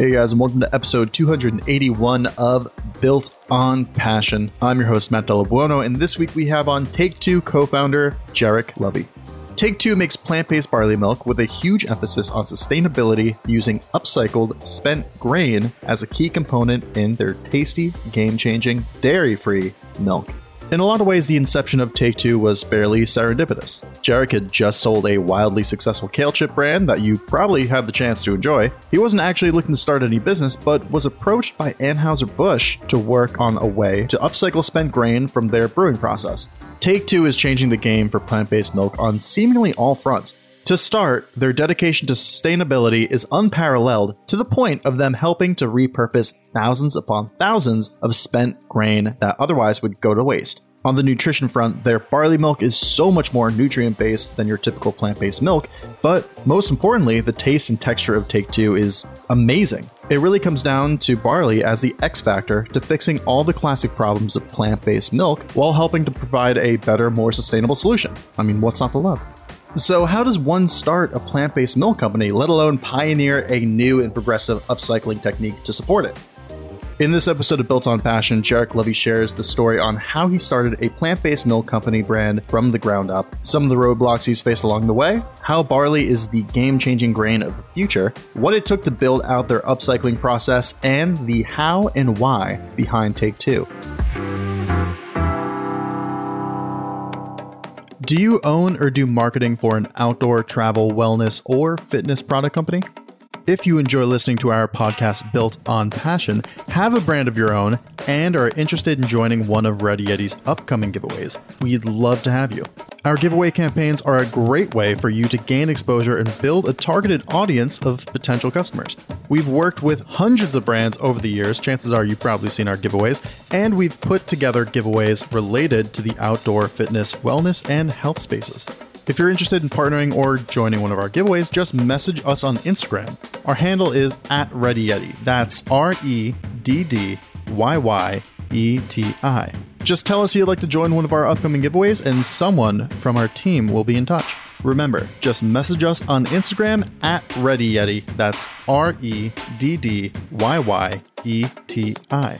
Hey guys, and welcome to episode 281 of Built on Passion. I'm your host, Matt Delabuono, and this week we have on Take Two co founder Jarek Lovey. Take Two makes plant based barley milk with a huge emphasis on sustainability using upcycled spent grain as a key component in their tasty, game changing, dairy free milk. In a lot of ways, the inception of Take Two was fairly serendipitous. Jarek had just sold a wildly successful kale chip brand that you probably had the chance to enjoy. He wasn't actually looking to start any business, but was approached by Anheuser-Busch to work on a way to upcycle spent grain from their brewing process. Take Two is changing the game for plant based milk on seemingly all fronts. To start, their dedication to sustainability is unparalleled to the point of them helping to repurpose thousands upon thousands of spent grain that otherwise would go to waste. On the nutrition front, their barley milk is so much more nutrient based than your typical plant based milk, but most importantly, the taste and texture of Take Two is amazing. It really comes down to barley as the X factor to fixing all the classic problems of plant based milk while helping to provide a better, more sustainable solution. I mean, what's not to love? So, how does one start a plant based milk company, let alone pioneer a new and progressive upcycling technique to support it? In this episode of Built on Passion, Jarek Lovey shares the story on how he started a plant based milk company brand from the ground up, some of the roadblocks he's faced along the way, how barley is the game changing grain of the future, what it took to build out their upcycling process, and the how and why behind Take Two. Do you own or do marketing for an outdoor travel, wellness, or fitness product company? If you enjoy listening to our podcast built on passion, have a brand of your own, and are interested in joining one of Reddy Yeti's upcoming giveaways, we'd love to have you. Our giveaway campaigns are a great way for you to gain exposure and build a targeted audience of potential customers. We've worked with hundreds of brands over the years, chances are you've probably seen our giveaways, and we've put together giveaways related to the outdoor fitness, wellness, and health spaces. If you're interested in partnering or joining one of our giveaways, just message us on Instagram. Our handle is at Reddy Yeti. That's R E D D Y Y E T I. Just tell us you'd like to join one of our upcoming giveaways, and someone from our team will be in touch. Remember, just message us on Instagram at Reddy Yeti. That's R E D D Y Y E T I.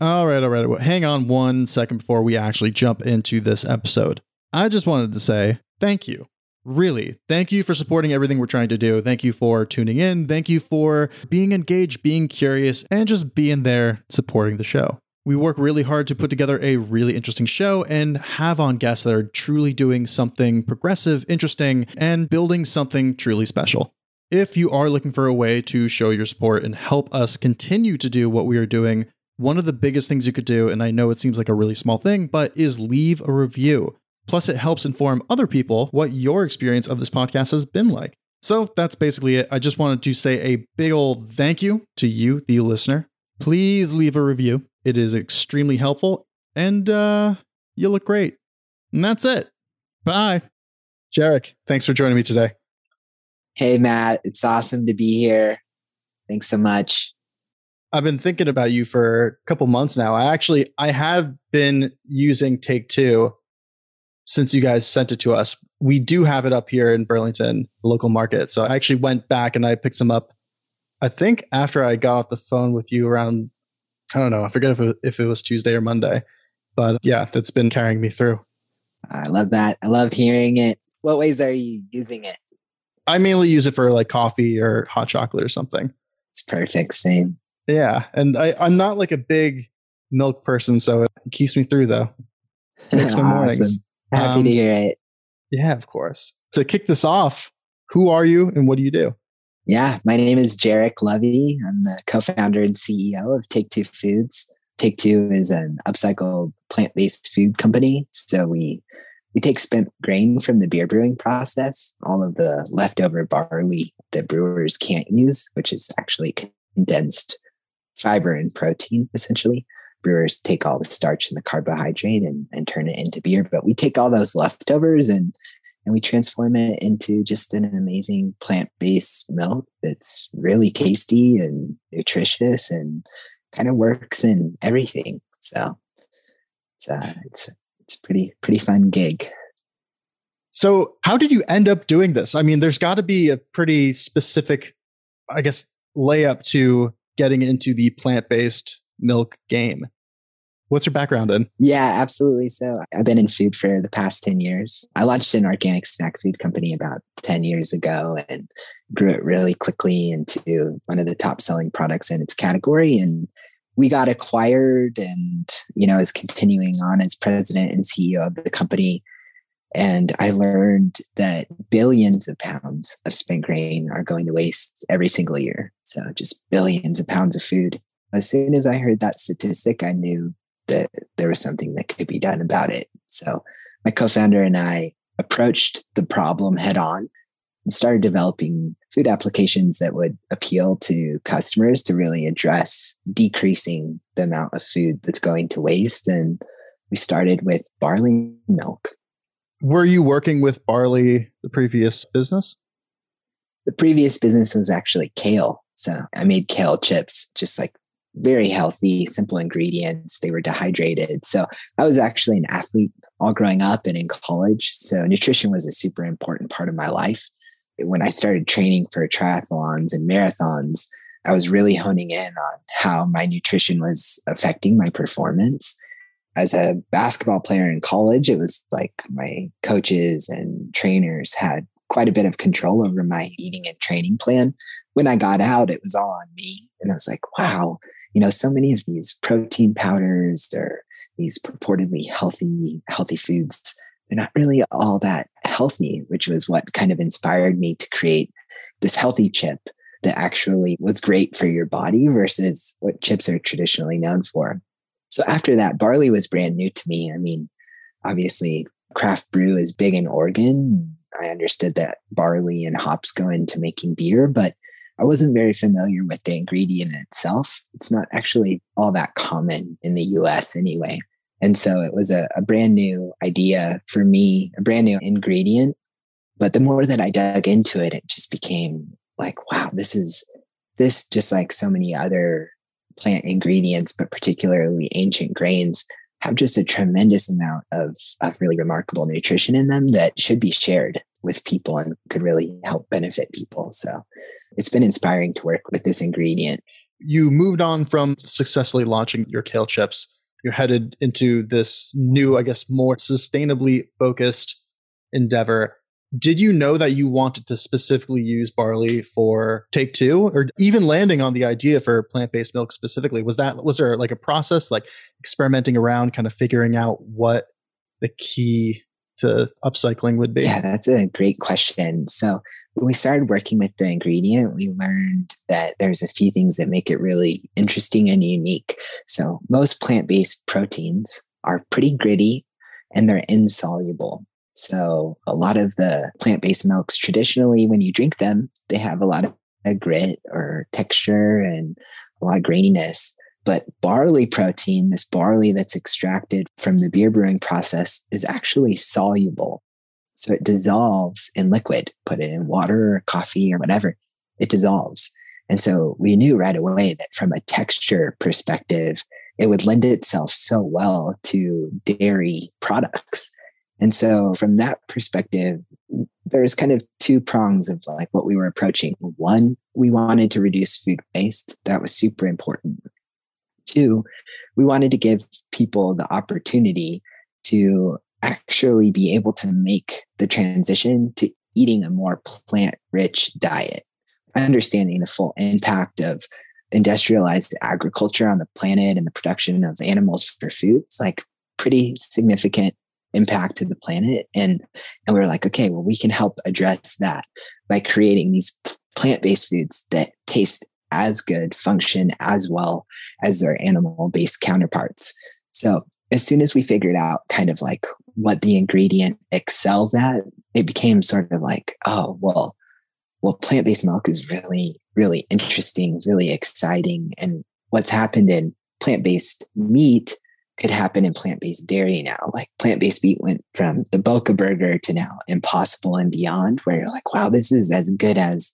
All right, all right. Well, hang on one second before we actually jump into this episode. I just wanted to say thank you. Really, thank you for supporting everything we're trying to do. Thank you for tuning in. Thank you for being engaged, being curious, and just being there supporting the show. We work really hard to put together a really interesting show and have on guests that are truly doing something progressive, interesting, and building something truly special. If you are looking for a way to show your support and help us continue to do what we are doing, one of the biggest things you could do, and I know it seems like a really small thing, but is leave a review. Plus, it helps inform other people what your experience of this podcast has been like. So that's basically it. I just wanted to say a big old thank you to you, the listener. Please leave a review. It is extremely helpful, and uh, you look great. And that's it. Bye. Jarek, thanks for joining me today. Hey, Matt. It's awesome to be here. Thanks so much. I've been thinking about you for a couple months now. I actually I have been using Take Two since you guys sent it to us. We do have it up here in Burlington, local market. So I actually went back and I picked some up. I think after I got off the phone with you around, I don't know, I forget if it, if it was Tuesday or Monday, but yeah, that's been carrying me through. I love that. I love hearing it. What ways are you using it? I mainly use it for like coffee or hot chocolate or something. It's perfect. Same. Yeah, and I, I'm not like a big milk person, so it keeps me through though. Makes my mornings. Happy um, to hear it. Yeah, of course. To kick this off, who are you and what do you do? Yeah, my name is Jarek Lovey. I'm the co-founder and CEO of Take Two Foods. Take Two is an upcycled plant-based food company. So we we take spent grain from the beer brewing process, all of the leftover barley that brewers can't use, which is actually condensed fiber and protein essentially. Brewers take all the starch and the carbohydrate and, and turn it into beer but we take all those leftovers and and we transform it into just an amazing plant-based milk that's really tasty and nutritious and kind of works in everything. So it's uh, it's it's a pretty pretty fun gig. So how did you end up doing this? I mean there's got to be a pretty specific I guess, layup to getting into the plant based milk game. What's your background in? Yeah, absolutely. So I've been in food for the past 10 years. I launched an organic snack food company about 10 years ago and grew it really quickly into one of the top selling products in its category. And we got acquired and, you know, is continuing on as president and CEO of the company. And I learned that billions of pounds of spent grain are going to waste every single year. So just billions of pounds of food. As soon as I heard that statistic, I knew that there was something that could be done about it. So my co-founder and I approached the problem head on and started developing food applications that would appeal to customers to really address decreasing the amount of food that's going to waste. And we started with barley milk. Were you working with barley the previous business? The previous business was actually kale. So I made kale chips, just like very healthy, simple ingredients. They were dehydrated. So I was actually an athlete all growing up and in college. So nutrition was a super important part of my life. When I started training for triathlons and marathons, I was really honing in on how my nutrition was affecting my performance. As a basketball player in college, it was like my coaches and trainers had quite a bit of control over my eating and training plan. When I got out, it was all on me. And I was like, wow, you know, so many of these protein powders or these purportedly healthy, healthy foods, they're not really all that healthy, which was what kind of inspired me to create this healthy chip that actually was great for your body versus what chips are traditionally known for. So after that, barley was brand new to me. I mean, obviously, craft brew is big in Oregon. I understood that barley and hops go into making beer, but I wasn't very familiar with the ingredient itself. It's not actually all that common in the US anyway. And so it was a, a brand new idea for me, a brand new ingredient. But the more that I dug into it, it just became like, wow, this is this just like so many other plant ingredients, but particularly ancient grains, have just a tremendous amount of, of really remarkable nutrition in them that should be shared with people and could really help benefit people. So it's been inspiring to work with this ingredient. You moved on from successfully launching your kale chips. You're headed into this new, I guess, more sustainably focused endeavor. Did you know that you wanted to specifically use barley for take two or even landing on the idea for plant-based milk specifically? Was that was there like a process like experimenting around kind of figuring out what the key to upcycling would be? Yeah, that's a great question. So when we started working with the ingredient, we learned that there's a few things that make it really interesting and unique. So most plant-based proteins are pretty gritty and they're insoluble. So a lot of the plant-based milks traditionally when you drink them, they have a lot of grit or texture and a lot of graininess. But barley protein, this barley that's extracted from the beer brewing process, is actually soluble. So it dissolves in liquid, put it in water or coffee or whatever, it dissolves. And so we knew right away that from a texture perspective, it would lend itself so well to dairy products. And so from that perspective, there's kind of two prongs of like what we were approaching. One, we wanted to reduce food waste. That was super important. Two, we wanted to give people the opportunity to actually be able to make the transition to eating a more plant rich diet, understanding the full impact of industrialized agriculture on the planet and the production of animals for food. It's like pretty significant impact to the planet. And, and we are like, okay, well, we can help address that by creating these plant based foods that taste as good, function as well as their animal based counterparts. So as soon as we figured out kind of like what the ingredient excels at, it became sort of like, oh, well, well, plant based milk is really, really interesting, really exciting. And what's happened in plant based meat could happen in plant based dairy now. Like plant based meat went from the Boca burger to now impossible and beyond, where you're like, wow, this is as good as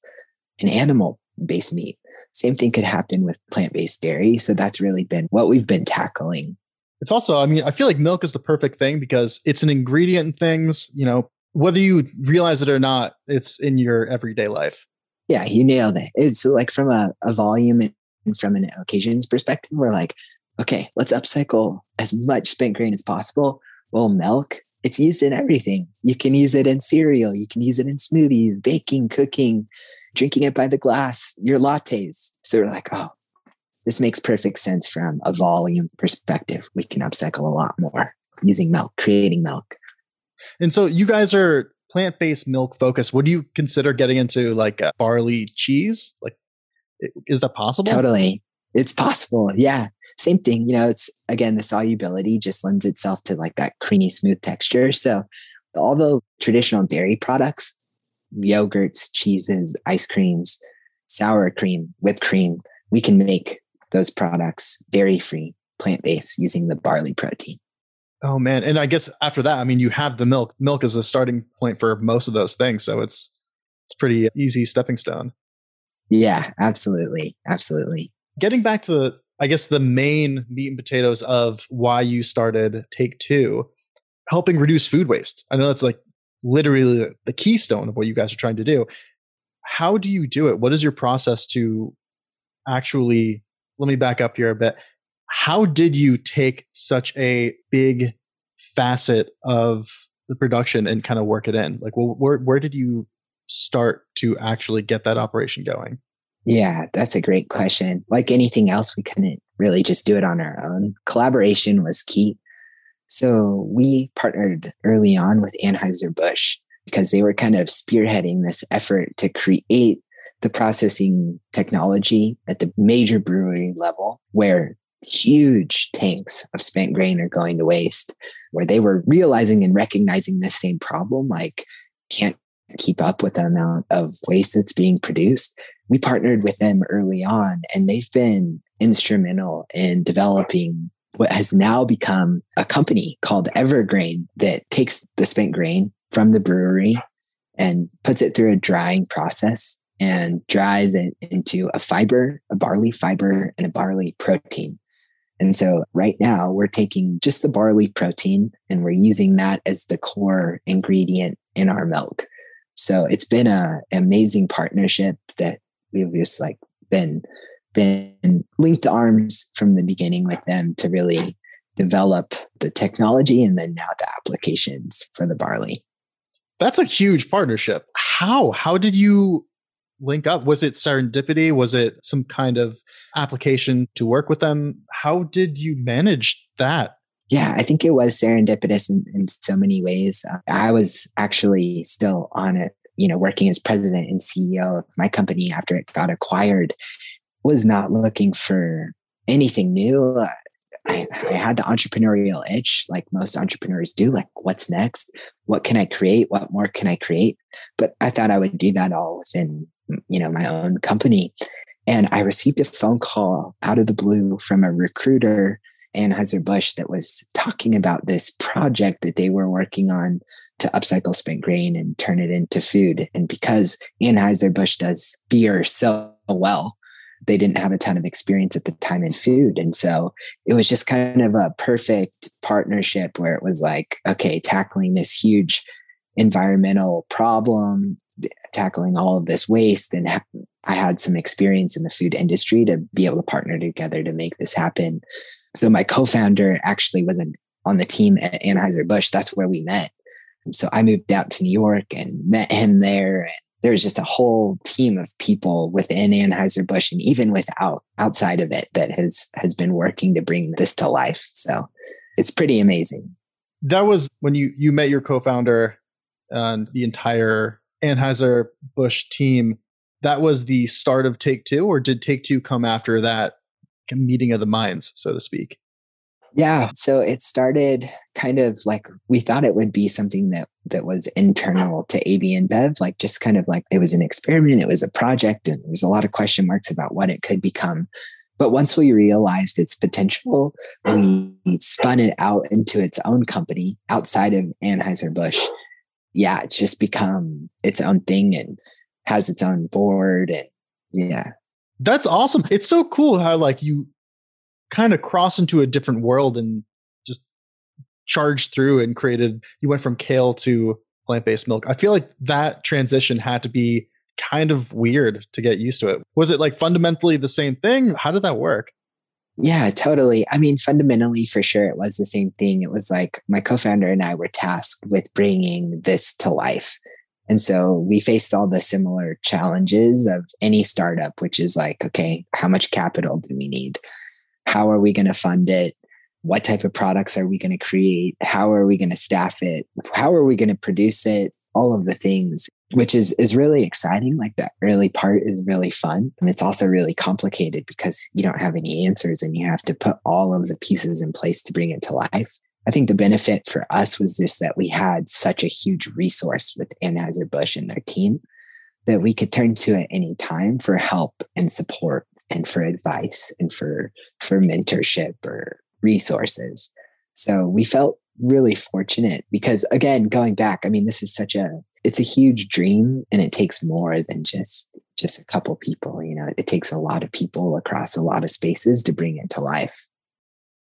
an animal based meat. Same thing could happen with plant based dairy. So that's really been what we've been tackling it's also, I mean, I feel like milk is the perfect thing because it's an ingredient in things, you know, whether you realize it or not, it's in your everyday life. Yeah, you nailed it. It's like from a, a volume and from an occasions perspective, we're like, okay, let's upcycle as much spent grain as possible. Well, milk, it's used in everything. You can use it in cereal, you can use it in smoothies, baking, cooking, drinking it by the glass, your lattes. So we're like, oh, this makes perfect sense from a volume perspective. We can upcycle a lot more using milk, creating milk. And so you guys are plant-based milk focused. Would you consider getting into like barley cheese? Like, is that possible? Totally. It's possible. Yeah. Same thing. You know, it's again, the solubility just lends itself to like that creamy, smooth texture. So all the traditional dairy products, yogurts, cheeses, ice creams, sour cream, whipped cream, we can make those products dairy free, plant based using the barley protein. Oh man. And I guess after that, I mean you have the milk. Milk is a starting point for most of those things. So it's it's pretty easy stepping stone. Yeah, absolutely. Absolutely. Getting back to the I guess the main meat and potatoes of why you started Take Two, helping reduce food waste. I know that's like literally the keystone of what you guys are trying to do. How do you do it? What is your process to actually let me back up here a bit. How did you take such a big facet of the production and kind of work it in? Like, well, where where did you start to actually get that operation going? Yeah, that's a great question. Like anything else, we couldn't really just do it on our own. Collaboration was key. So we partnered early on with Anheuser-Busch because they were kind of spearheading this effort to create the processing technology at the major brewery level where huge tanks of spent grain are going to waste, where they were realizing and recognizing the same problem, like can't keep up with the amount of waste that's being produced. We partnered with them early on, and they've been instrumental in developing what has now become a company called Evergrain that takes the spent grain from the brewery and puts it through a drying process and dries it into a fiber, a barley fiber, and a barley protein. And so right now we're taking just the barley protein and we're using that as the core ingredient in our milk. So it's been an amazing partnership that we've just like been been linked arms from the beginning with them to really develop the technology and then now the applications for the barley. That's a huge partnership. How how did you link up? Was it serendipity? Was it some kind of application to work with them? How did you manage that? Yeah, I think it was serendipitous in, in so many ways. Uh, I was actually still on it, you know, working as president and CEO of my company after it got acquired. Was not looking for anything new. I, I, had the entrepreneurial itch, like most entrepreneurs do. Like, what's next? What can I create? What more can I create? But I thought I would do that all within you know, my own company. And I received a phone call out of the blue from a recruiter, Anheuser-Busch, that was talking about this project that they were working on to upcycle spent grain and turn it into food. And because Anheuser-Busch does beer so well, they didn't have a ton of experience at the time in food. And so it was just kind of a perfect partnership where it was like, okay, tackling this huge environmental problem tackling all of this waste and I had some experience in the food industry to be able to partner together to make this happen. So my co-founder actually was on the team at Anheuser-Busch. That's where we met. So I moved out to New York and met him there. And there was just a whole team of people within Anheuser-Busch and even without outside of it that has has been working to bring this to life. So it's pretty amazing. That was when you you met your co-founder and the entire Anheuser Busch team, that was the start of Take Two, or did Take Two come after that meeting of the minds, so to speak? Yeah, so it started kind of like we thought it would be something that that was internal to AB InBev, like just kind of like it was an experiment, it was a project, and there was a lot of question marks about what it could become. But once we realized its potential, we spun it out into its own company outside of Anheuser-Busch yeah, it's just become its own thing and has its own board and yeah. That's awesome. It's so cool how like you kind of cross into a different world and just charged through and created you went from kale to plant-based milk. I feel like that transition had to be kind of weird to get used to it. Was it like fundamentally the same thing? How did that work? Yeah, totally. I mean, fundamentally, for sure, it was the same thing. It was like my co founder and I were tasked with bringing this to life. And so we faced all the similar challenges of any startup, which is like, okay, how much capital do we need? How are we going to fund it? What type of products are we going to create? How are we going to staff it? How are we going to produce it? All of the things, which is is really exciting. Like that early part is really fun. And it's also really complicated because you don't have any answers and you have to put all of the pieces in place to bring it to life. I think the benefit for us was just that we had such a huge resource with Anheuser-Busch and their team that we could turn to at any time for help and support and for advice and for for mentorship or resources. So we felt really fortunate because again, going back, I mean, this is such a it's a huge dream and it takes more than just just a couple people, you know. It takes a lot of people across a lot of spaces to bring it to life.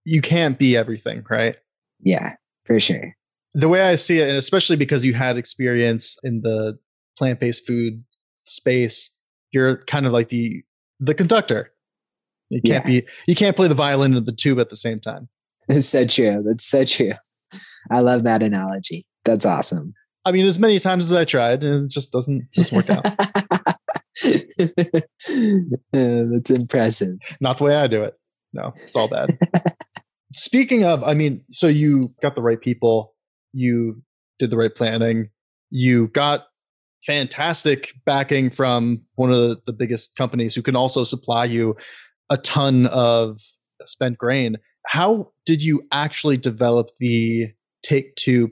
You can't be everything, right? Yeah, for sure. The way I see it, and especially because you had experience in the plant based food space, you're kind of like the the conductor. You can't yeah. be you can't play the violin and the tube at the same time. That's so true. That's so true. I love that analogy. That's awesome. I mean, as many times as I tried, it just doesn't just work out. that's impressive. Not the way I do it. No, it's all bad. Speaking of, I mean, so you got the right people, you did the right planning, you got fantastic backing from one of the, biggest companies who can also supply you a ton of spent grain. How did you actually develop the Take Two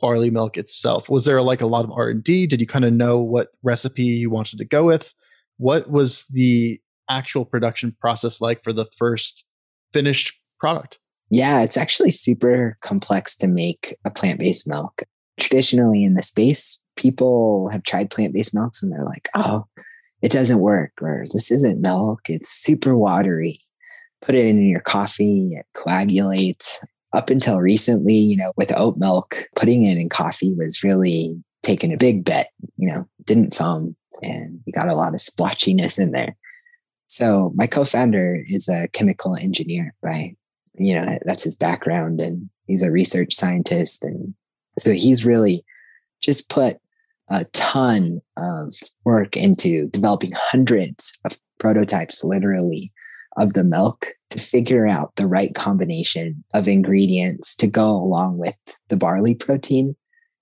barley milk itself? Was there like a lot of R and D? Did you kind of know what recipe you wanted to go with? What was the actual production process like for the first finished product? Yeah, it's actually super complex to make a plant based milk. Traditionally in the space, people have tried plant based milks and they're like, oh, it doesn't work, or this isn't milk. It's super watery. Put it in your coffee, it coagulates. Up until recently, you know, with oat milk, putting it in coffee was really taking a big bet, you know, didn't foam and you got a lot of splotchiness in there. So my co-founder is a chemical engineer by you know that's his background and he's a research scientist and so he's really just put a ton of work into developing hundreds of prototypes literally of the milk to figure out the right combination of ingredients to go along with the barley protein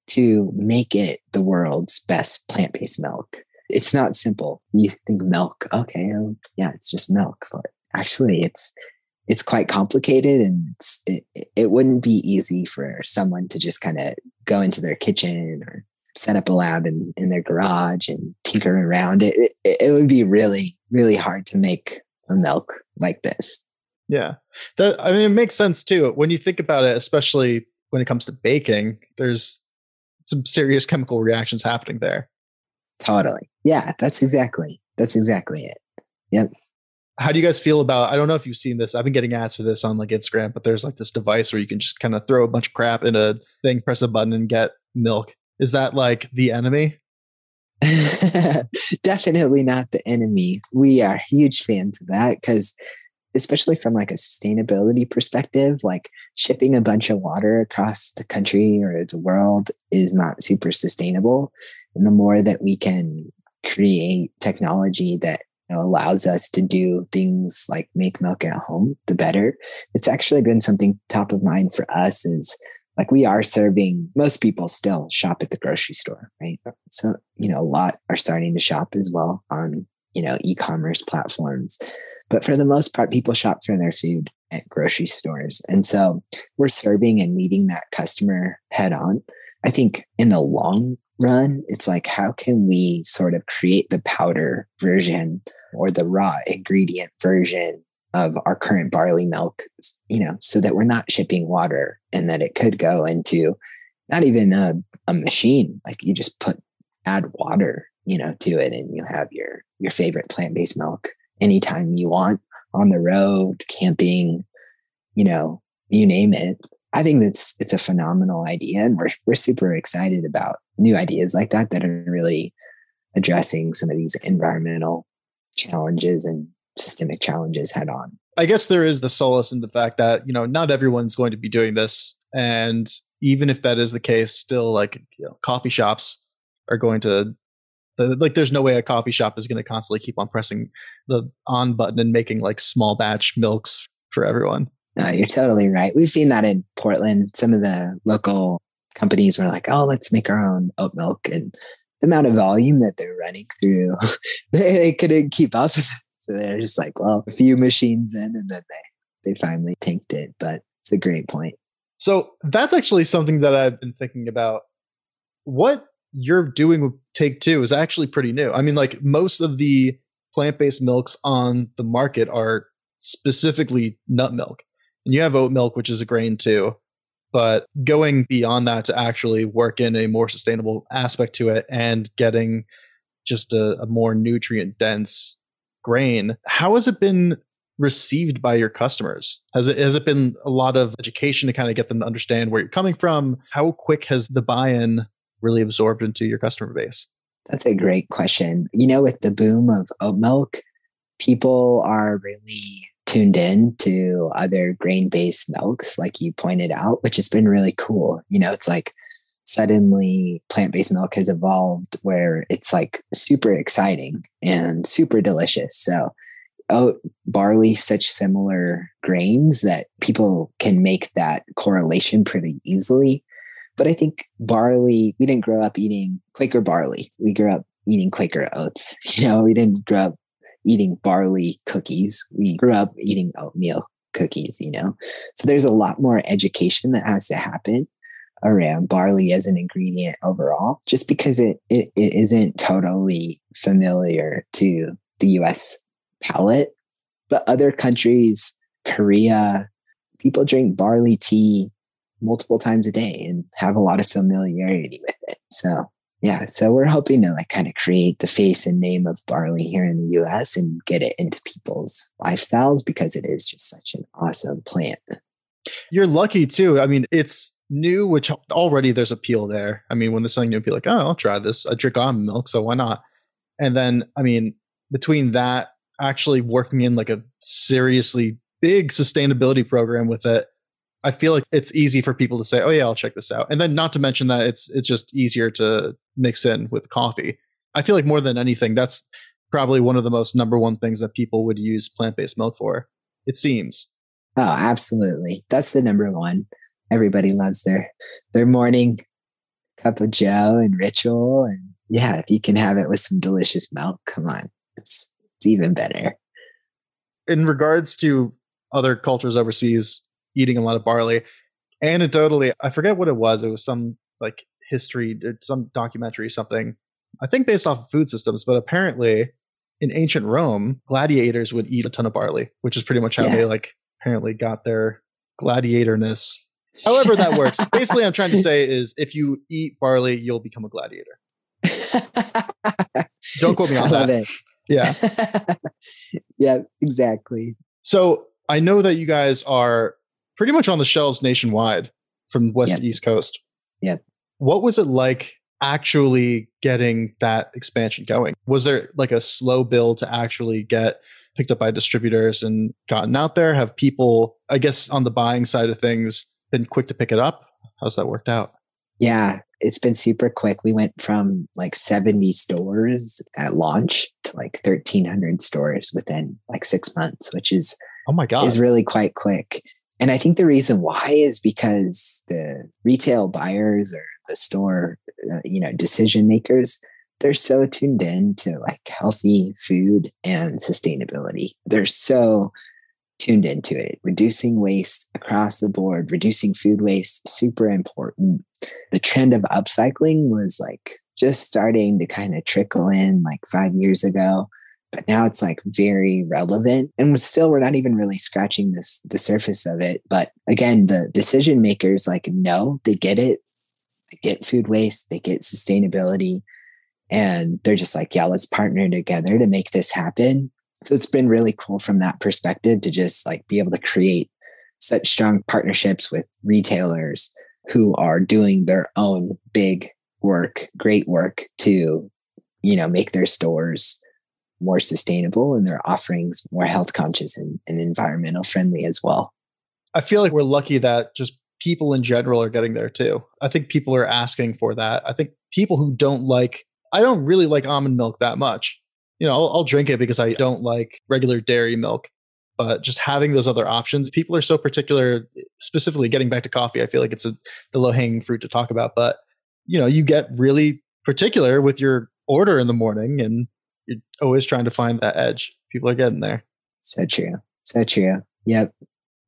to make it the world's best plant-based milk. It's not simple. You think milk okay oh, yeah it's just milk but actually it's it's quite complicated and it, it wouldn't be easy for someone to just kind of go into their kitchen or set up a lab in, in their garage and tinker around it, it it would be really really hard to make a milk like this. Yeah. That i mean it makes sense too. When you think about it especially when it comes to baking there's some serious chemical reactions happening there. Totally. Yeah that's exactly that's exactly it. Yep how do you guys feel about i don't know if you've seen this i've been getting ads for this on like instagram but there's like this device where you can just kind of throw a bunch of crap in a thing press a button and get milk. Is that like the enemy? Definitely not the enemy. We are huge fans of that because especially from like a sustainability perspective like shipping a bunch of water across the country or the world is not super sustainable. And the more that we can create technology that know, allows us to do things like make milk at home, the better. It's actually been something top of mind for us is like we are serving most people still shop at the grocery store, right? So, you know, a lot are starting to shop as well on, you know, e-commerce platforms. But for the most part, people shop for their food at grocery stores. And so we're serving and meeting that customer head on. I think in the long run, it's like, how can we sort of create the powder version or the raw ingredient version of our current barley milk, you know, so that we're not shipping water and that it could go into not even a, a machine. Like you just put add water, you know, to it and you have your your favorite plant-based milk anytime you want on the road, camping, you know, you name it. I think that's it's a phenomenal idea and we're we're super excited about new ideas like that that are really addressing some of these environmental challenges and systemic challenges head on. I guess there is the solace in the fact that, you know, not everyone's going to be doing this. And even if that is the case, still like you know, coffee shops are going to like there's no way a coffee shop is going to constantly keep on pressing the on button and making like small batch milks for everyone. You're totally right. We've seen that in Portland. Some of the local companies were like, "Oh, let's make our own oat milk," and the amount of volume that they're running through, they couldn't keep up. So they're just like, "Well, a few machines in," and then they they finally tanked it. But it's a great point. So that's actually something that I've been thinking about. What you're doing with Take Two is actually pretty new. I mean, like most of the plant based milks on the market are specifically nut milk. And you have oat milk, which is a grain too. But going beyond that to actually work in a more sustainable aspect to it and getting just a, a more nutrient dense grain, how has it been received by your customers? Has it has it been a lot of education to kind of get them to understand where you're coming from? How quick has the buy-in really absorbed into your customer base? That's a great question. You know, with the boom of oat milk, people are really tuned in to other grain based milks, like you pointed out, which has been really cool. You know, it's like suddenly plant based milk has evolved where it's like super exciting and super delicious. So, oat, barley, such similar grains that people can make that correlation pretty easily. But I think barley, we didn't grow up eating Quaker barley. We grew up eating Quaker oats. You know, we didn't grow up eating barley cookies. We grew up eating oatmeal cookies, you know? So there's a lot more education that has to happen around barley as an ingredient overall, just because it, it, it isn't totally familiar to the US palate. But other countries, Korea, people drink barley tea multiple times a day and have a lot of familiarity with it. So yeah, so we're hoping to like kind of create the face and name of barley here in the US and get it into people's lifestyles because it is just such an awesome plant. You're lucky too. I mean, it's new, which already there's appeal there. I mean, when there's something new, be like, oh, I'll try this. I drink almond milk, so why not? And then, I mean, between that, actually working in like a seriously big sustainability program with it, I feel like it's easy for people to say, "Oh yeah, I'll check this out," and then not to mention that it's it's just easier to mix in with coffee. I feel like more than anything, that's probably one of the most number one things that people would use plant based milk for. It seems. Oh, absolutely. That's the number one. Everybody loves their their morning cup of Joe and ritual, and yeah, if you can have it with some delicious milk, come on, it's it's even better. In regards to other cultures overseas, eating a lot of barley. Anecdotally, I forget what it was. It was some like history, uh, some documentary, something. I think based off of food systems, but apparently in ancient Rome, gladiators would eat a ton of barley, which is pretty much how yeah. they like apparently got their gladiatorness. However, that works. Basically, I'm trying to say is if you eat barley, you'll become a gladiator. Don't quote me on that. It. Yeah. yeah, exactly. So I know that you guys are pretty much on the shelves nationwide from west yep. to east coast. Yep. What was it like actually getting that expansion going? Was there like a slow build to actually get picked up by distributors and gotten out there? Have people, I guess, on the buying side of things, been quick to pick it up? How's that worked out? Yeah, it's been super quick. We went from like 70 stores at launch to like 1,300 stores within like six months, which is oh my god, is really quite quick. And I think the reason why is because the retail buyers or the store, uh, you know, decision makers, they're so tuned in to like healthy food and sustainability. They're so tuned into it. Reducing waste across the board, reducing food waste, super important. The trend of upcycling was like just starting to kind of trickle in like five years ago but now it's like very relevant and still we're not even really scratching this the surface of it but again the decision makers like no they get it they get food waste they get sustainability and they're just like yeah let's partner together to make this happen. So it's been really cool from that perspective to just like be able to create such strong partnerships with retailers who are doing their own big work great work to you know, make their stores more sustainable and their offerings more health conscious and, and environmental friendly as well. I feel like we're lucky that just people in general are getting there too. I think people are asking for that. I think people who don't like, I don't really like almond milk that much. You know, I'll, I'll drink it because I don't like regular dairy milk. But just having those other options, people are so particular. Specifically, getting back to coffee, I feel like it's a, the low hanging fruit to talk about. But you know, you get really particular with your order in the morning, and you're always trying to find that edge. People are getting there. So true. So true. Yep.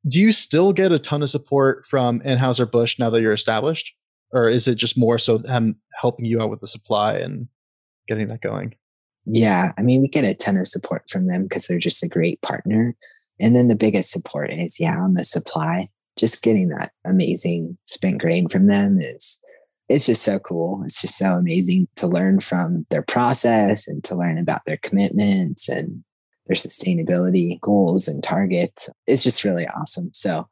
Do you still get a ton of support from Anheuser Busch now that you're established, or is it just more so them helping you out with the supply and getting that going? Yeah, I mean, we get a ton of support from them because they're just a great partner. And then the biggest support is, yeah, on the supply. Just getting that amazing spent grain from them is it's just so cool. It's just so amazing to learn from their process and to learn about their commitments and their sustainability goals and targets. It's just really awesome. So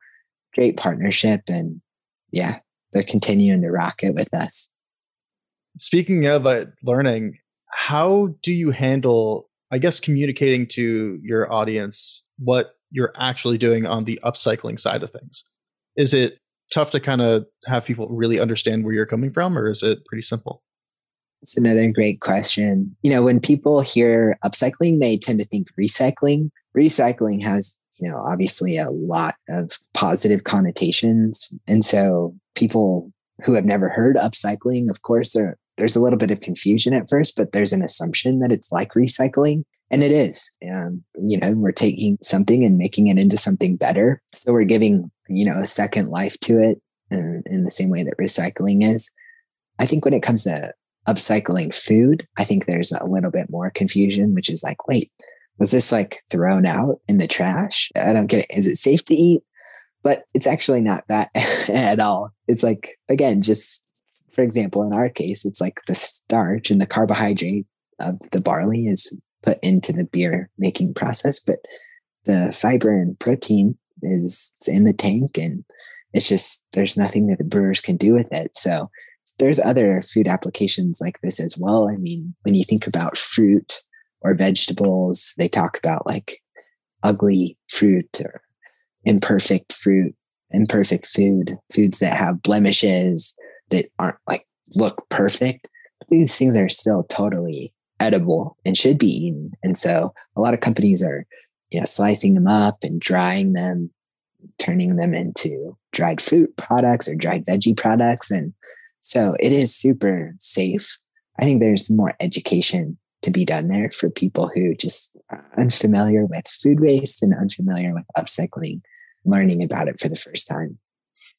great partnership. And yeah, they're continuing to rock it with us. Speaking of uh, learning, how do you handle, I guess, communicating to your audience what you're actually doing on the upcycling side of things? Is it tough to kind of have people really understand where you're coming from, or is it pretty simple? It's another great question. You know, when people hear upcycling, they tend to think recycling. Recycling has, you know, obviously a lot of positive connotations. And so people who have never heard upcycling, of course, there's a little bit of confusion at first, but there's an assumption that it's like recycling. And it is. Um, you know, we're taking something and making it into something better. So we're giving, you know, a second life to it in, in the same way that recycling is. I think when it comes to upcycling food, I think there's a little bit more confusion, which is like, wait, was this like thrown out in the trash? I don't get it. Is it safe to eat? But it's actually not that at all. It's like, again, just for example, in our case, it's like the starch and the carbohydrate of the barley is put into the beer making process, but the fiber and protein is in the tank and it's just there's nothing that the brewers can do with it. So there's other food applications like this as well. I mean, when you think about fruit or vegetables, they talk about like ugly fruit or imperfect fruit, imperfect food, foods that have blemishes that aren't like look perfect. These things are still totally edible and should be eaten. And so a lot of companies are, you know, slicing them up and drying them, turning them into dried fruit products or dried veggie products. And so it is super safe. I think there's more education to be done there for people who just are unfamiliar with food waste and unfamiliar with upcycling, learning about it for the first time.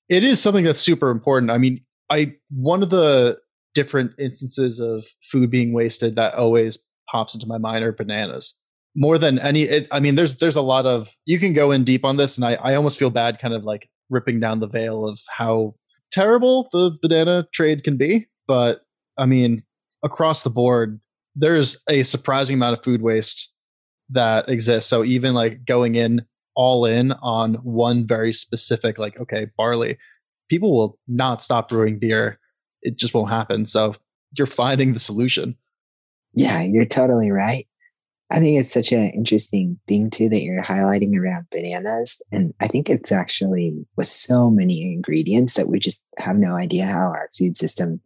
It is something that's super important. I mean, I one of the different instances of food being wasted that always pops into my mind are bananas. More than any it, i mean there's there's a lot of you can go in deep on this and I, I almost feel bad kind of like ripping down the veil of how terrible the banana trade can be but i mean across the board there's a surprising amount of food waste that exists. So even like going in all in on one very specific like okay barley people will not stop brewing beer it just won't happen. So you're finding the solution. Yeah, you're totally right. I think it's such an interesting thing too that you're highlighting around bananas. And I think it's actually with so many ingredients that we just have no idea how our food system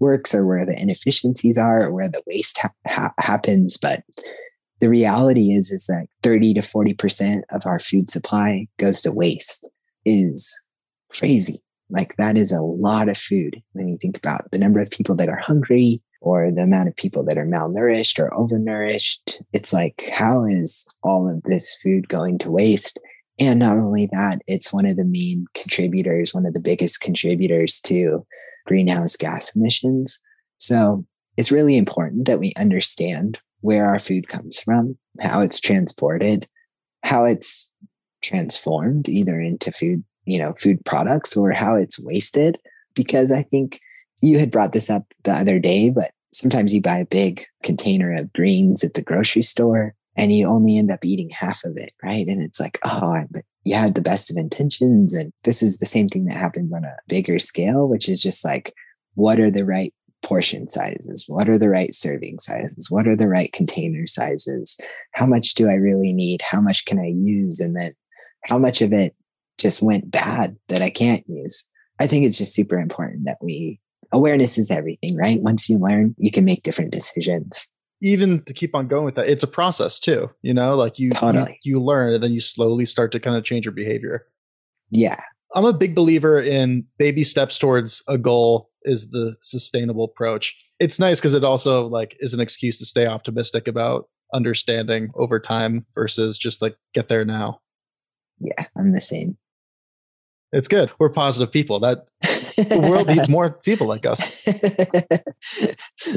works or where the inefficiencies are or where the waste ha- ha- happens. But the reality is, is that 30 to 40% of our food supply goes to waste is crazy. Like that is a lot of food when you think about the number of people that are hungry or the amount of people that are malnourished or overnourished. It's like, how is all of this food going to waste? And not only that, it's one of the main contributors, one of the biggest contributors to greenhouse gas emissions. So it's really important that we understand where our food comes from, how it's transported, how it's transformed either into food you know food products or how it's wasted because i think you had brought this up the other day but sometimes you buy a big container of greens at the grocery store and you only end up eating half of it right and it's like oh but you had the best of intentions and this is the same thing that happens on a bigger scale which is just like what are the right portion sizes? What are the right serving sizes? What are the right container sizes? How much do I really need? How much can I use? And then how much of it just went bad that I can't use? I think it's just super important that we awareness is everything, right? Once you learn, you can make different decisions. Even to keep on going with that, it's a process too. You know, like you totally. you, you learn and then you slowly start to kind of change your behavior. Yeah. I'm a big believer in baby steps towards a goal is the sustainable approach. It's nice because it also like is an excuse to stay optimistic about understanding over time versus just like get there now. Yeah, I'm the same. It's good. We're positive people. That the world needs more people like us.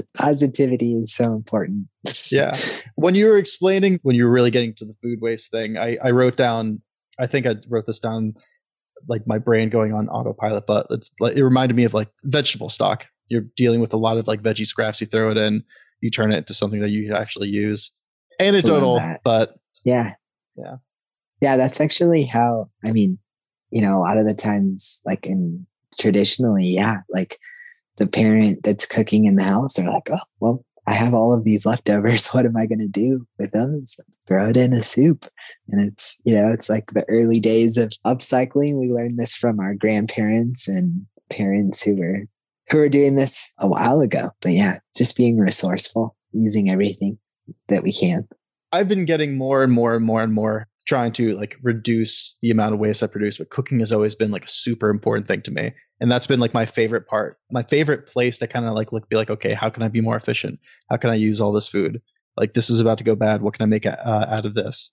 Positivity is so important. yeah. When you were explaining, when you were really getting to the food waste thing, I, I wrote down, I think I wrote this down, like my brain going on autopilot, but it's like, it reminded me of like vegetable stock. You're dealing with a lot of like veggie scraps. You throw it in, you turn it into something that you actually use. Anecdotal, but yeah. Yeah. Yeah. That's actually how, I mean, you know, a lot of the times, like in traditionally, yeah, like the parent that's cooking in the house are like, oh, well, I have all of these leftovers. What am I going to do with them? So throw it in a soup. And it's, you know, it's like the early days of upcycling. We learned this from our grandparents and parents who were who were doing this a while ago. But yeah, just being resourceful, using everything that we can. I've been getting more and more and more and more trying to like reduce the amount of waste I produce, but cooking has always been like a super important thing to me. And that's been like my favorite part. My favorite place to kind of like look, be like, okay, how can I be more efficient? How can I use all this food? Like this is about to go bad. What can I make uh, out of this?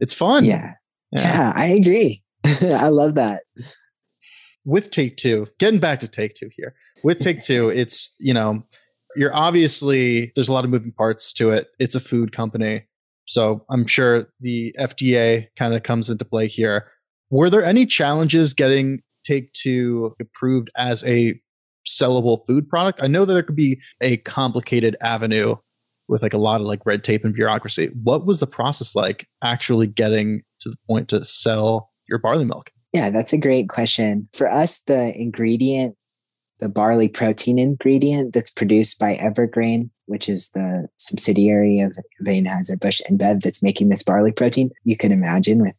It's fun. Yeah. Yeah, yeah I agree. I love that. With Take Two, getting back to Take Two here. With Take Two, it's, you know, you're obviously, there's a lot of moving parts to it. It's a food company so I'm sure the FDA kind of comes into play here. Were there any challenges getting Take Two approved as a sellable food product? I know that there could be a complicated avenue with like a lot of like red tape and bureaucracy. What was the process like actually getting to the point to sell your barley milk? Yeah, that's a great question. For us, the ingredient the barley protein ingredient that's produced by Evergrain, which is the subsidiary of Anheuser-Busch InBev that's making this barley protein. You can imagine with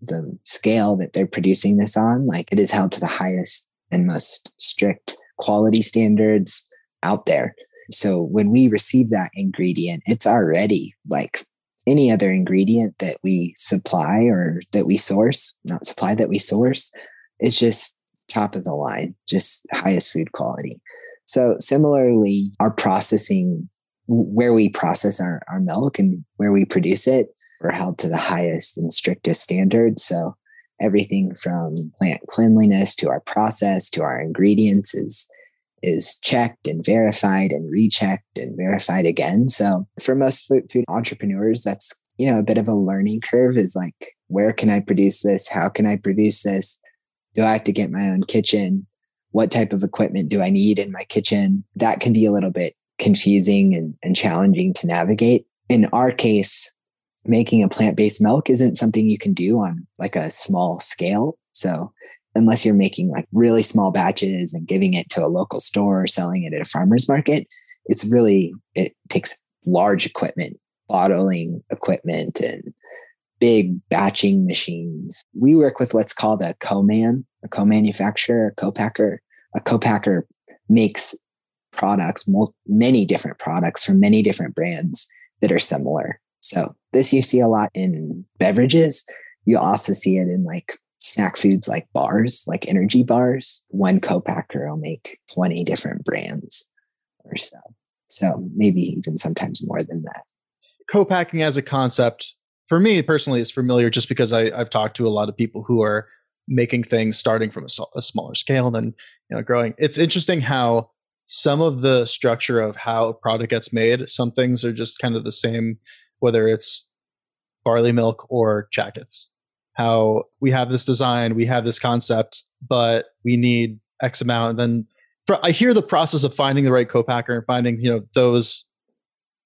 the scale that they're producing this on, like it is held to the highest and most strict quality standards out there. So when we receive that ingredient, it's already like any other ingredient that we supply or that we source, not supply that we source. It's just top of the line, just highest food quality. So similarly, our processing, where we process our, our milk and where we produce it, we're held to the highest and strictest standards. So everything from plant cleanliness to our process to our ingredients is is checked and verified and rechecked and verified again. So for most food, food entrepreneurs, that's you know a bit of a learning curve. Is like where can I produce this? How can I produce this? Do I have to get my own kitchen? What type of equipment do I need in my kitchen? That can be a little bit confusing and, and challenging to navigate. In our case, making a plant based milk isn't something you can do on like a small scale. So, unless you're making like really small batches and giving it to a local store or selling it at a farmer's market, it's really, it takes large equipment, bottling equipment and big batching machines. We work with what's called a co-man, a co-manufacturer, a co-packer. A co-packer makes products, many different products from many different brands that are similar. So this you see a lot in beverages. You also see it in like snack foods like bars, like energy bars. One co-packer will make 20 different brands or so. So maybe even sometimes more than that. Co-packing as a concept for me personally is familiar just because I, have talked to a lot of people who are making things starting from a, a smaller scale and then you know growing. It's interesting how some of the structure of how a product gets made, some things are just kind of the same, whether it's barley milk or jackets. How we have this design, we have this concept, but we need X amount. And then for, I hear the process of finding the right co-packer and finding, you know, those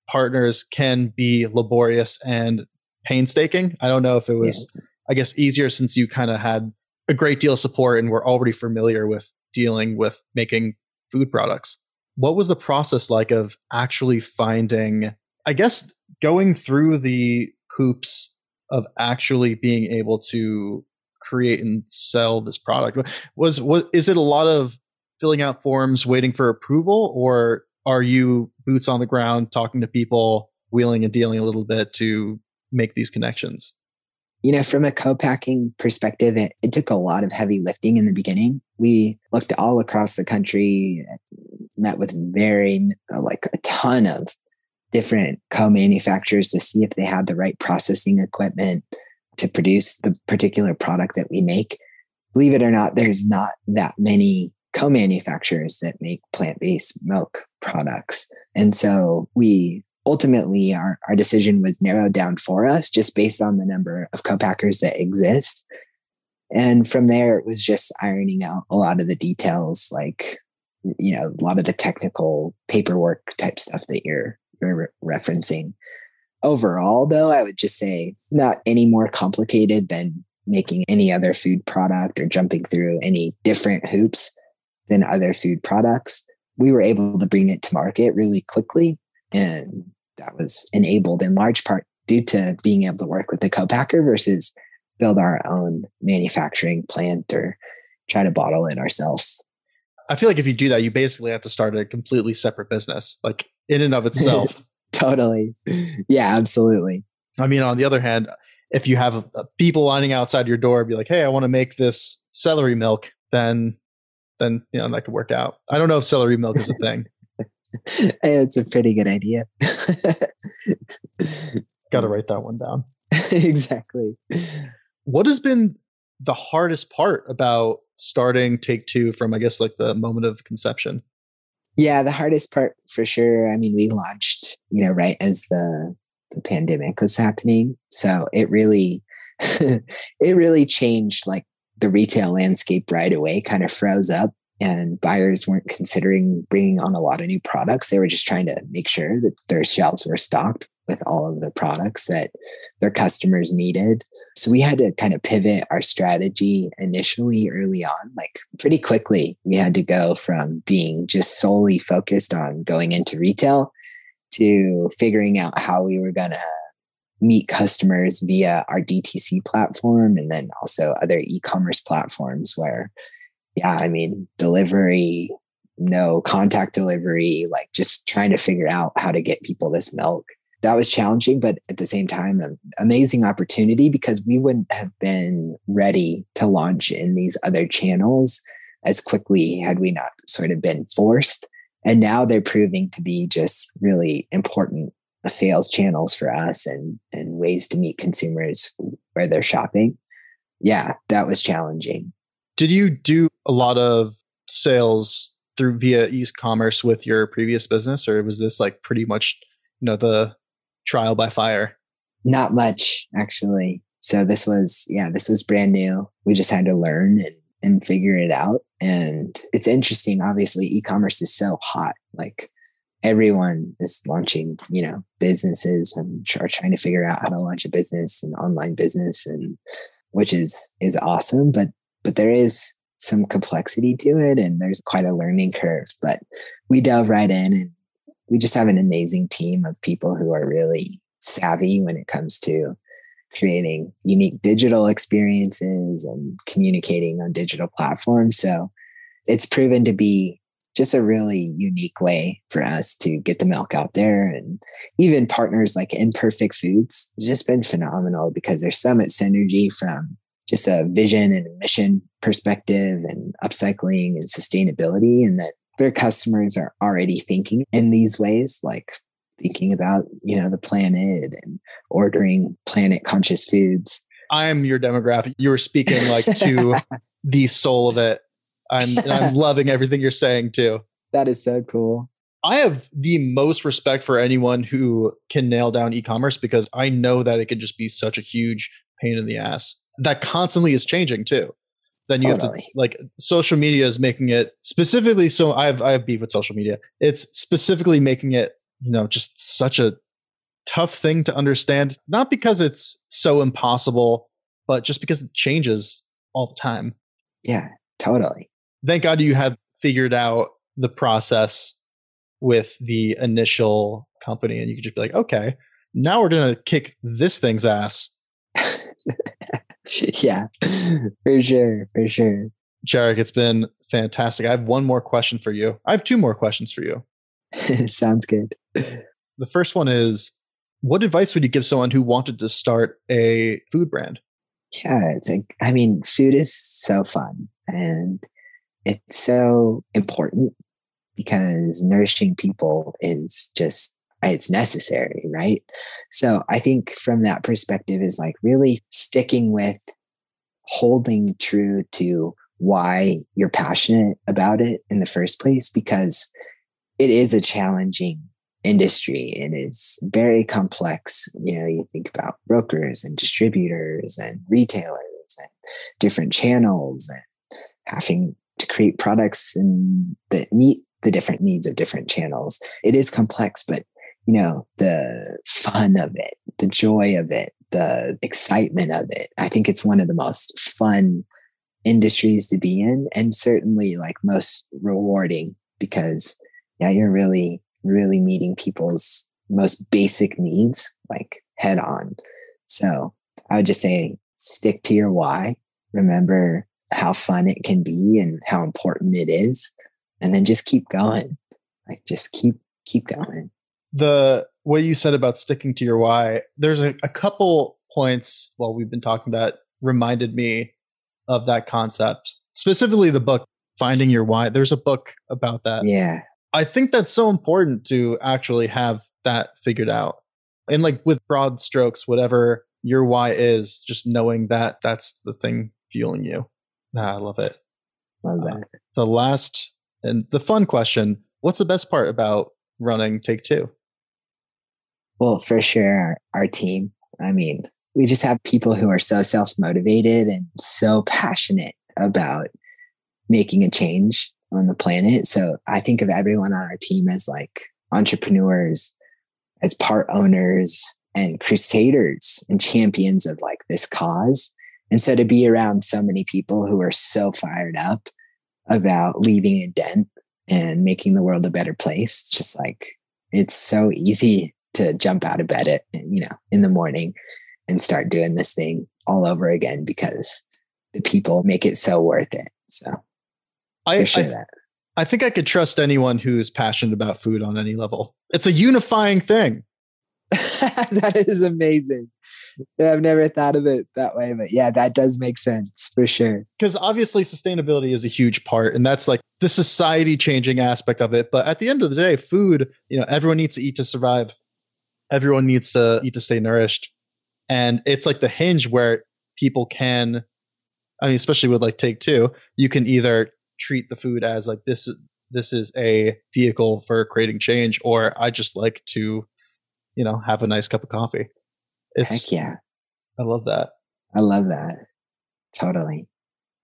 partners can be laborious and painstaking. I don't know if it was, yeah. I guess, easier since you kind of had a great deal of support and were already familiar with dealing with making food products. what was the process like of actually finding, I guess, going through the hoops of actually being able to create and sell this product? Was was is it a lot of filling out forms, waiting for approval, or are you boots on the ground, talking to people, wheeling and dealing a little bit to make these connections? You know, from a co-packing perspective, it, it took a lot of heavy lifting in the beginning. We looked all across the country, met with very uh, like a ton of different co-manufacturers to see if they had the right processing equipment to produce the particular product that we make. Believe it or not, there's not that many co-manufacturers that make plant-based milk products. And so we ultimately our, our decision was narrowed down for us just based on the number of co-packers that exist. And from there it was just ironing out a lot of the details like you know a lot of the technical paperwork type stuff that you're, you're referencing overall though i would just say not any more complicated than making any other food product or jumping through any different hoops than other food products we were able to bring it to market really quickly and that was enabled in large part due to being able to work with the co-packer versus build our own manufacturing plant or try to bottle it ourselves I feel like if you do that, you basically have to start a completely separate business, like in and of itself. totally. Yeah, absolutely. I mean, on the other hand, if you have a, a people lining outside your door, be like, "Hey, I want to make this celery milk," then, then you know that could work out. I don't know if celery milk is a thing. It's a pretty good idea. Got to write that one down. exactly. What has been the hardest part about starting take two from i guess like the moment of conception yeah the hardest part for sure i mean we launched you know right as the the pandemic was happening so it really it really changed like the retail landscape right away kind of froze up and buyers weren't considering bringing on a lot of new products they were just trying to make sure that their shelves were stocked with all of the products that their customers needed. So we had to kind of pivot our strategy initially early on, like pretty quickly. We had to go from being just solely focused on going into retail to figuring out how we were going to meet customers via our DTC platform and then also other e commerce platforms where, yeah, I mean, delivery, no contact delivery, like just trying to figure out how to get people this milk that was challenging, but at the same time, an amazing opportunity because we wouldn't have been ready to launch in these other channels as quickly had we not sort of been forced. And now they're proving to be just really important sales channels for us and, and ways to meet consumers where they're shopping. Yeah, that was challenging. Did you do a lot of sales through via e-commerce with your previous business or was this like pretty much you know the trial by fire? Not much, actually. So this was, yeah, this was brand new. We just had to learn and, and figure it out. And it's interesting. Obviously, e-commerce is so hot. Like everyone is launching, you know, businesses and are trying to figure out how to launch a business and online business and which is is awesome. But but there is some complexity to it and there's quite a learning curve. But we dove right in and we just have an amazing team of people who are really savvy when it comes to creating unique digital experiences and communicating on digital platforms. So it's proven to be just a really unique way for us to get the milk out there. And even partners like Imperfect Foods has just been phenomenal because there's so much synergy from just a vision and a mission perspective and upcycling and sustainability. And that their customers are already thinking in these ways, like thinking about, you know, the planet and ordering planet conscious foods. I'm your demographic. You were speaking like to the soul of it. I'm I'm loving everything you're saying too. That is so cool. I have the most respect for anyone who can nail down e-commerce because I know that it can just be such a huge pain in the ass. That constantly is changing too then you totally. have to like social media is making it specifically so I have I have beef with social media. It's specifically making it, you know, just such a tough thing to understand, not because it's so impossible, but just because it changes all the time. Yeah, totally. Thank God you have figured out the process with the initial company and you could just be like, okay, now we're going to kick this thing's ass. yeah, for sure. For sure. Jarek, it's been fantastic. I have one more question for you. I have two more questions for you. Sounds good. The first one is what advice would you give someone who wanted to start a food brand? Yeah, it's like, I mean, food is so fun and it's so important because nourishing people is just it's necessary right? So i think from that perspective is like really sticking with holding true to why you're passionate about it in the first place because it is a challenging industry it is very complex. You know you think about brokers and distributors and retailers and different channels and having to create products and that meet the different needs of different channels. It is complex but you know the fun of it the joy of it the excitement of it. I think it's one of the most fun industries to be in and certainly like most rewarding because yeah you're really really meeting people's most basic needs like head on. So i would just say stick to your why remember how fun it can be and how important it is and then just keep going. Like just keep keep going the what you said about sticking to your why there's a, a couple points while we've been talking that reminded me of that concept. Specifically, the book Finding Your Why. There's a book about that. Yeah. I think that's so important to actually have that figured out. And like with broad strokes, whatever your why is, just knowing that that's the thing fueling you. Ah, I love it. Love that. Uh, the last and the fun question what's the best part about running Take Two? Well, for sure, our team. I mean, we just have people who are so self motivated and so passionate about making a change on the planet. So I think of everyone on our team as like entrepreneurs, as part owners and crusaders and champions of like this cause. And so to be around so many people who are so fired up about leaving a dent and making the world a better place, just like it's so easy to jump out of bed at, you know, in the morning and start doing this thing all over again because the people make it so worth it. So I, sure I, that. I think I could trust anyone who's passionate about food on any level. It's a unifying thing. that is amazing. I've never thought of it that way, but yeah, that does make sense for sure. Because obviously, sustainability is a huge part, and that's like the society changing aspect of it. But at the end of the day, food, you know, everyone needs to eat to survive. Everyone needs to eat to stay nourished. And it's like the hinge where people can i mean especially with like take two you can either treat the food as like this this is a vehicle for creating change or i just like to you know have a nice cup of coffee. It's Heck yeah. I love that. I love that. Totally.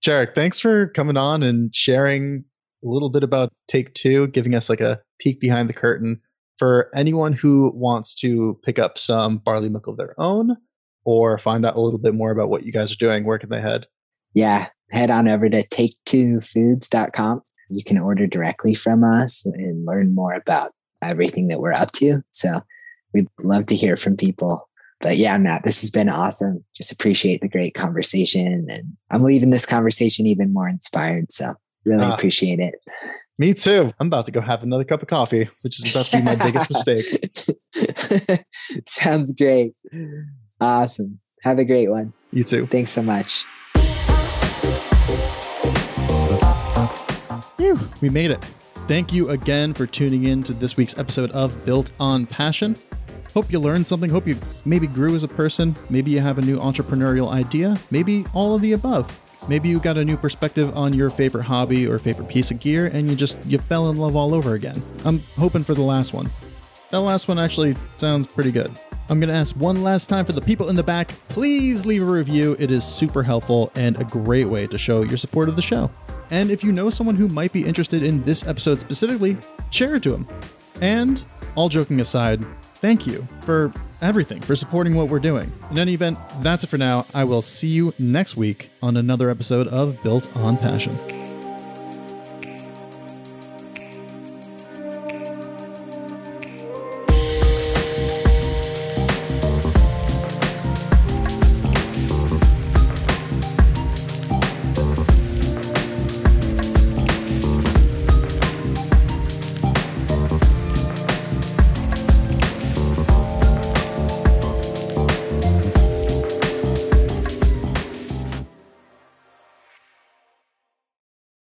Jarek thanks for coming on and sharing a little bit about take two giving us like a peek behind the curtain for anyone who wants to pick up some barley milk of their own or find out a little bit more about what you guys are doing, where can they head? Yeah, head on over to take2foods.com. You can order directly from us and learn more about everything that we're up to. So we'd love to hear from people. But yeah, Matt, this has been awesome. Just appreciate the great conversation. And I'm leaving this conversation even more inspired. So really uh, appreciate it. Me too. I'm about to go have another cup of coffee, which is about to be my biggest mistake. Sounds great. Awesome. Have a great one. You too. Thanks so much. Whew, we made it. Thank you again for tuning in to this week's episode of Built on Passion. Hope you learned something. Hope you maybe grew as a person. Maybe you have a new entrepreneurial idea. Maybe all of the above. Maybe you got a new perspective on your favorite hobby or favorite piece of gear and you just you fell in love all over again. I'm hoping for the last one. That last one actually sounds pretty good. I'm going to ask one last time for the people in the back please leave a review. It is super helpful and a great way to show your support of the show. And if you know someone who might be interested in this episode specifically, share it to them. And all joking aside, thank you for everything, for supporting what we're doing. In any event, that's it for now. I will see you next week on another episode of Built on Passion.